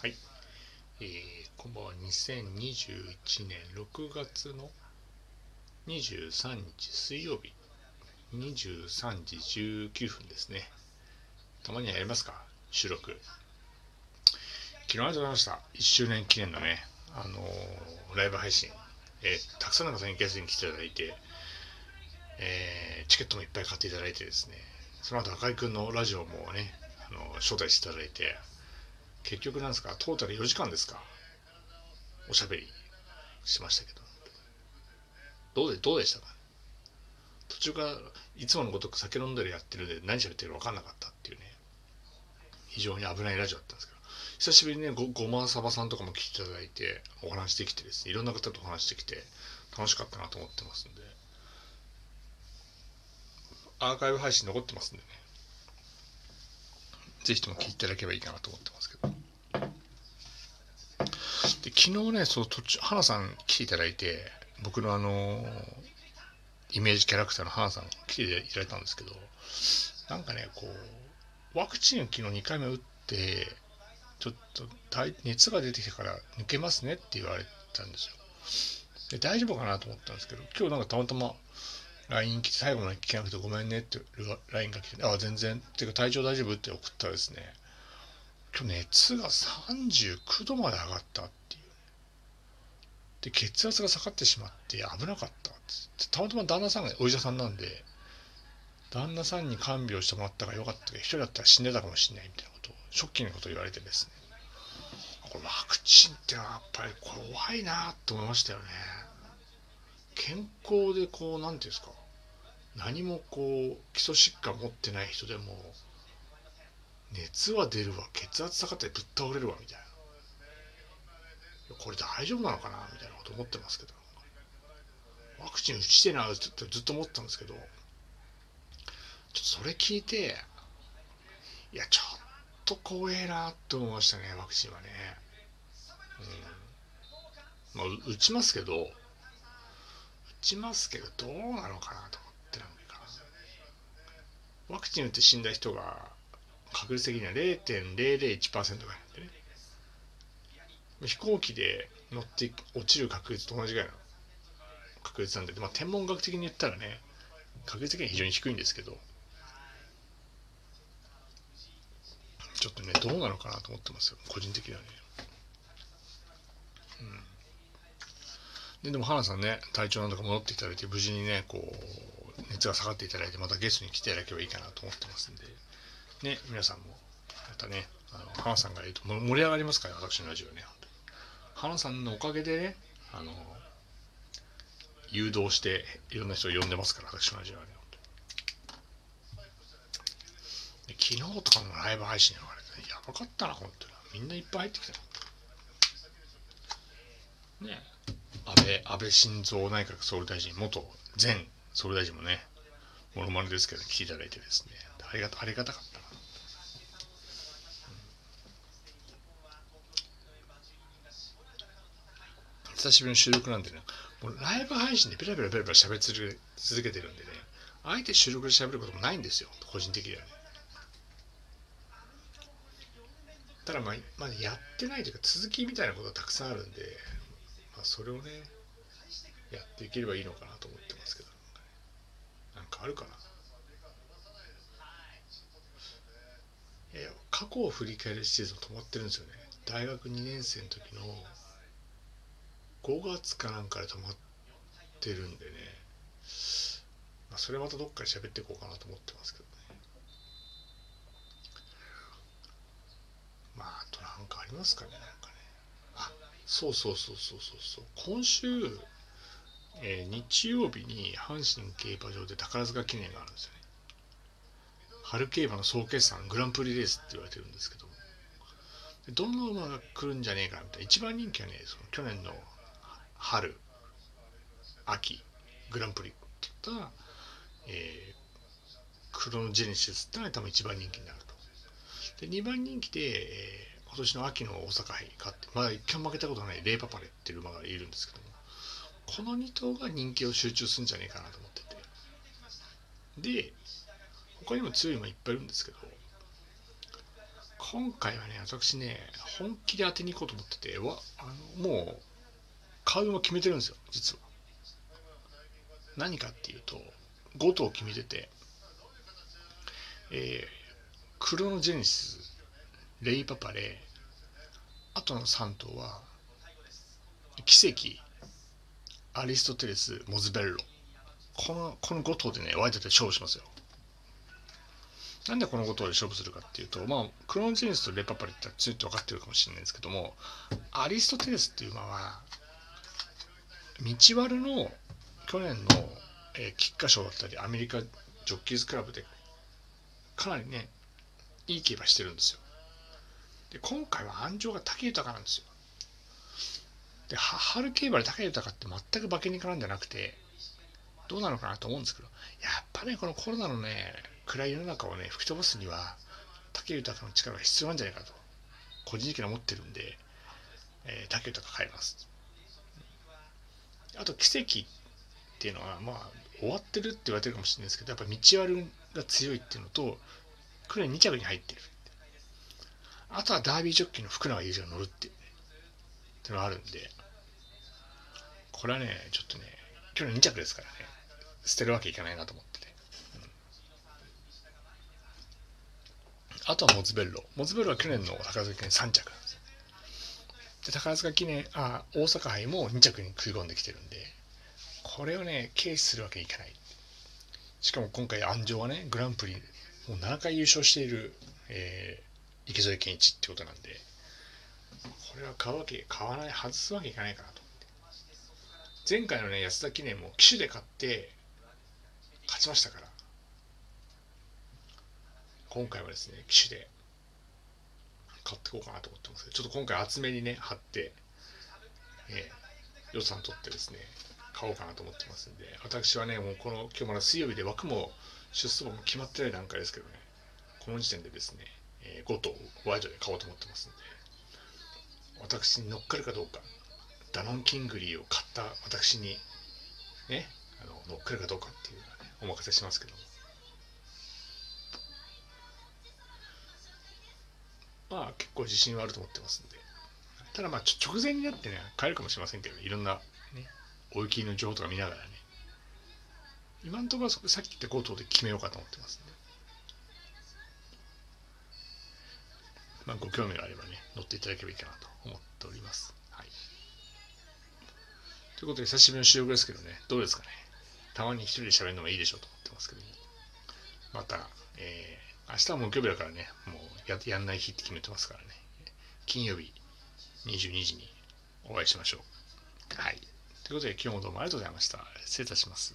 はい。えー、こんばんは。2021年6月の23日水曜日、23時19分ですね。たまにはやりますか？収録。昨日ありがとうございました。1周年記念のね、あのーライブ配信、えーたくさんの方にゲストに来ていただいて、えチケットもいっぱい買っていただいてですね、その後赤井くんのラジオもね、あの招待していただいて、結局なんですか、トータル4時間ですか、おしゃべりしましたけど、どうでどうでしたか？途中からいつものごとく酒飲んだりやってるんで何喋ってるか分かんなかったっていうね、非常に危ないラジオだったんですけど、久しぶりにね、ごごまさばさんとかも来ていただいて、お話できてですね、いろんな方とお話できて、楽しかったなと思ってますんで、アーカイブ配信残ってますんでね、ぜひとも聞いていただければいいかなと思ってますけど。で昨日ね、そう途中、花さん来ていただいて、僕のあのイメージキャラクターの花さん来ていただいたんですけど、なんかね、こう、ワクチンを昨日2回目打って、ちょっと熱が出てきてから抜けますねって言われたんですよ。で大丈夫かなと思ったんですけど、今日なんかたまたま LINE 来て、最後まで聞けなくてごめんねって LINE が来て、あ、全然、っていうか体調大丈夫って送ったらですね、今日熱が39度まで上がったっていう。で、血圧が下がってしまって危なかったって。たまたま旦那さんがお医者さんなんで、旦那さんに看病してもらったからよかったけど、一人だったら死んでたかもしれないみたいなことを、ショッキングなことを言われてですね。これワクチンってやっぱりこれ怖いなと思いましたよね。健康でこう、なんていうんですか、何もこう、基礎疾患持ってない人でも、熱は出るわ、血圧下がってぶっ倒れるわ、みたいな。これ大丈夫なのかなみたいなこと思ってますけど。ワクチン打ちてなってずっと思ったんですけど、ちょっとそれ聞いて、いや、ちょっと怖えなって思いましたね、ワクチンはね。うん。まあ、打ちますけど、ちますけど、どうなのかなと思ってなんか。ワクチン打って死んだ人が、確率的には0.001%ぐらいなんでね。飛行機で乗って落ちる確率と同じぐらいの確率なんで、まあ、天文学的に言ったらね、確率的には非常に低いんですけど、ちょっとね、どうなのかなと思ってますよ、個人的にはね。うん。で、でも、花さんね、体調なんとか戻っていただいて、無事にね、こう、熱が下がっていただいて、またゲストに来ていただければいいかなと思ってますんで、ね、皆さんも、またね、あの花さんがいると盛り上がりますから、私のラジオね。花さんのおかげでね、あの、誘導していろんな人を呼んでますから、私のラジオはね。昨日とかのライブ配信のあれ、やばかったな、本当に。みんないっぱい入ってきた。ね安倍、晋三内閣総理大臣、元前総理大臣もね、ものまねですけど、来ていただいてですね、ありがたありがたかったな。久しぶりの収録なんでね、もうライブ配信でペラペラペラペラ喋り続けてるんでね、あえて収録で喋ることもないんですよ、個人的にはね。ただまあ、まあ、やってないというか、続きみたいなことがたくさんあるんで、まあ、それをね、やっていければいいのかなと思ってますけど、なんかあるかな？いや過去を振り返るシーズン止まってるんですよね。大学2年生の時の5月かなんかで止まってるんでね、まあ、それまたどっかで喋っていこうかなと思ってますけどね。まあ、あとなんかありますかね、なんかね。あ、そうそうそうそうそうそう。今週、えー日曜日に阪神競馬場で宝塚記念があるんですよね。春競馬の総決算グランプリレースって言われてるんですけど、でどの馬が来るんじゃねえかみたいな。一番人気はね、その去年の春、秋、グランプリって言ったら、えー、クロノジェネシスってのが多分一番人気になると。で、2番人気で、えー今年の秋の大阪杯勝って、まだ一回負けたことないレイパパレっていう馬がいるんですけども、この2頭が人気を集中するんじゃねえかなと思ってて。で、他にも強い馬いっぱいいるんですけど、今回はね、私ね、本気で当てに行こうと思ってて、わあのもう、買うの決めてるんですよ、実は。何かっていうと、5頭決めてて、えー、クロノジェネシス、レイパパレ、あとの3頭は、奇跡、アリストテレス、モズベルロ。この、この5頭でね、ワイドで勝負しますよ。なんでこの5頭で勝負するかっていうと、まあ、クロノジェネスとレパパレって強いて分かってるかもしれないんですけども、アリストテレスっていう馬は、道悪の去年の、えー、菊花賞だったりアメリカジョッキーズクラブでかなりねいい競馬してるんですよで今回は安城が武豊なんですよで春競馬で武豊って全く馬券に絡んでなくてどうなのかなと思うんですけどやっぱねこのコロナのね暗い世の中をね吹き飛ばすには武豊の力が必要なんじゃないかと個人的には思ってるんで、えー、武豊買います。あと奇跡っていうのはまあ終わってるって言われてるかもしれないですけどやっぱ道悪が強いっていうのとクレ2着に入ってる。あとはダービージョッキーの福永裕二が乗るっていう,、ね、っていうのがあるんでこれはねちょっとね去年2着ですからね。捨てるわけいかないなと思ってて、うん、あとはモズベッロ。モズベッロは去年の宝塚記念3着。なんですで宝塚記念あ大阪杯も2着に食い込んできてるんでこれをね軽視するわけいかない。しかも今回安城はねグランプリもう7回優勝している、えー、池添健一ってことなんでこれは買うわけ買わない外すわけいかないかなと。前回のね安田記念も騎手で買って勝ちましたから。今回はですね騎手で買っていこうかなと思ってますちょっと今回厚めにね貼って、えー、予算取ってですね買おうかなと思ってますんで私はねもうこの今日まだ水曜日で枠も出走も決まってない段階ですけどねこの時点でですね、えー、5頭ワイドで買おうと思ってますんで私に乗っかるかどうか。ダノンキングリーを買った私にねあの乗っかるかどうかっていうのはねお任せしますけども。まあ結構自信はあると思ってますんで。ただまあ直前になってね買えるかもしれませんけどいろんなね大雪の情報とか見ながらね。今のところさっき言った5頭で決めようかと思ってますんで。まあご興味があればね乗っていただければいいかなと思っております。ということで久しぶりの収録ですけどね。どうですかね。たまに一人で喋るのもいいでしょうと思ってますけど、も、また、えー、明日は木曜日だからね。もうややんない日って決めてますからね。金曜日22時にお会いしましょう。はい。ということで今日もどうもありがとうございました。失礼いたします。